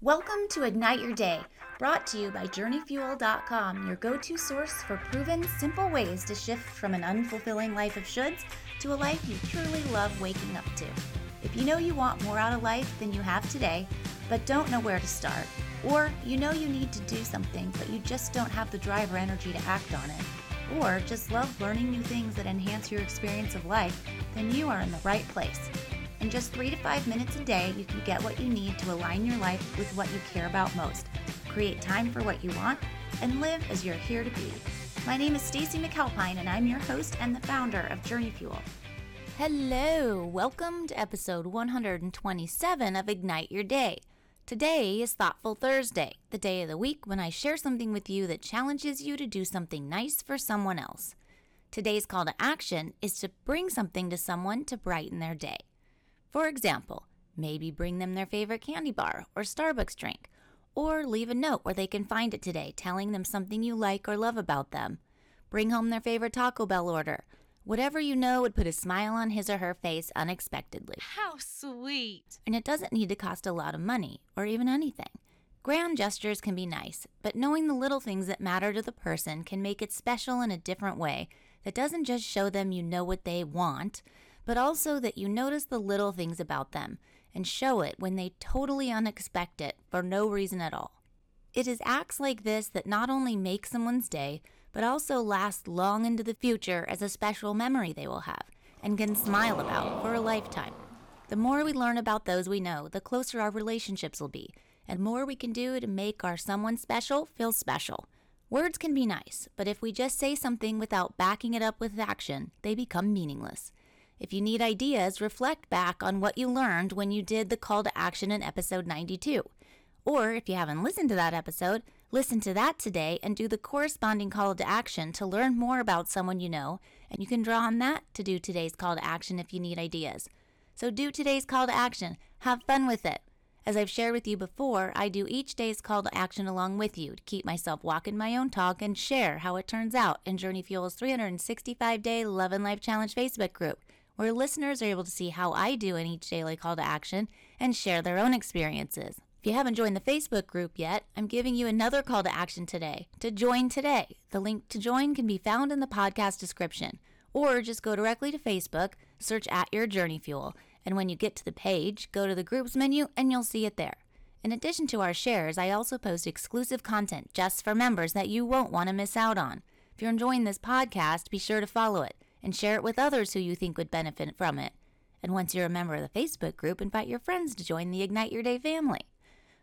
Welcome to Ignite Your Day, brought to you by JourneyFuel.com, your go to source for proven, simple ways to shift from an unfulfilling life of shoulds to a life you truly love waking up to. If you know you want more out of life than you have today, but don't know where to start, or you know you need to do something but you just don't have the drive or energy to act on it, or just love learning new things that enhance your experience of life, then you are in the right place. In just three to five minutes a day, you can get what you need to align your life with what you care about most, create time for what you want, and live as you're here to be. My name is Stacy McAlpine, and I'm your host and the founder of Journey Fuel. Hello, welcome to episode 127 of Ignite Your Day. Today is Thoughtful Thursday, the day of the week when I share something with you that challenges you to do something nice for someone else. Today's call to action is to bring something to someone to brighten their day. For example, maybe bring them their favorite candy bar or Starbucks drink, or leave a note where they can find it today telling them something you like or love about them. Bring home their favorite Taco Bell order. Whatever you know would put a smile on his or her face unexpectedly. How sweet! And it doesn't need to cost a lot of money or even anything. Grand gestures can be nice, but knowing the little things that matter to the person can make it special in a different way that doesn't just show them you know what they want, but also that you notice the little things about them and show it when they totally unexpect it for no reason at all. It is acts like this that not only make someone's day, but also last long into the future as a special memory they will have and can smile about for a lifetime. The more we learn about those we know, the closer our relationships will be, and more we can do to make our someone special feel special. Words can be nice, but if we just say something without backing it up with action, they become meaningless. If you need ideas, reflect back on what you learned when you did the call to action in episode 92. Or if you haven't listened to that episode, listen to that today and do the corresponding call to action to learn more about someone you know, and you can draw on that to do today's call to action if you need ideas. So do today's call to action. Have fun with it. As I've shared with you before, I do each day's call to action along with you to keep myself walking my own talk and share how it turns out in Journey Fuel's 365 day Love and Life Challenge Facebook group where listeners are able to see how I do in each daily call to action and share their own experiences. If you haven't joined the Facebook group yet, I'm giving you another call to action today to join today. The link to join can be found in the podcast description, or just go directly to Facebook, search at your journey fuel, and when you get to the page, go to the groups menu and you'll see it there. In addition to our shares, I also post exclusive content just for members that you won't want to miss out on. If you're enjoying this podcast, be sure to follow it and share it with others who you think would benefit from it. And once you're a member of the Facebook group, invite your friends to join the Ignite Your Day family.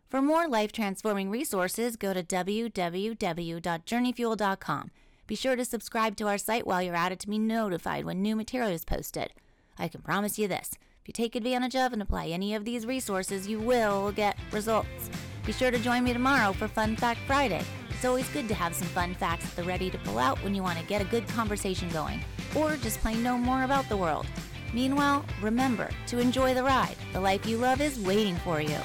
For more life transforming resources, go to www.journeyfuel.com. Be sure to subscribe to our site while you're at it to be notified when new material is posted. I can promise you this if you take advantage of and apply any of these resources, you will get results. Be sure to join me tomorrow for Fun Fact Friday. It's always good to have some fun facts at the ready to pull out when you want to get a good conversation going or just plain know more about the world. Meanwhile, remember to enjoy the ride. The life you love is waiting for you.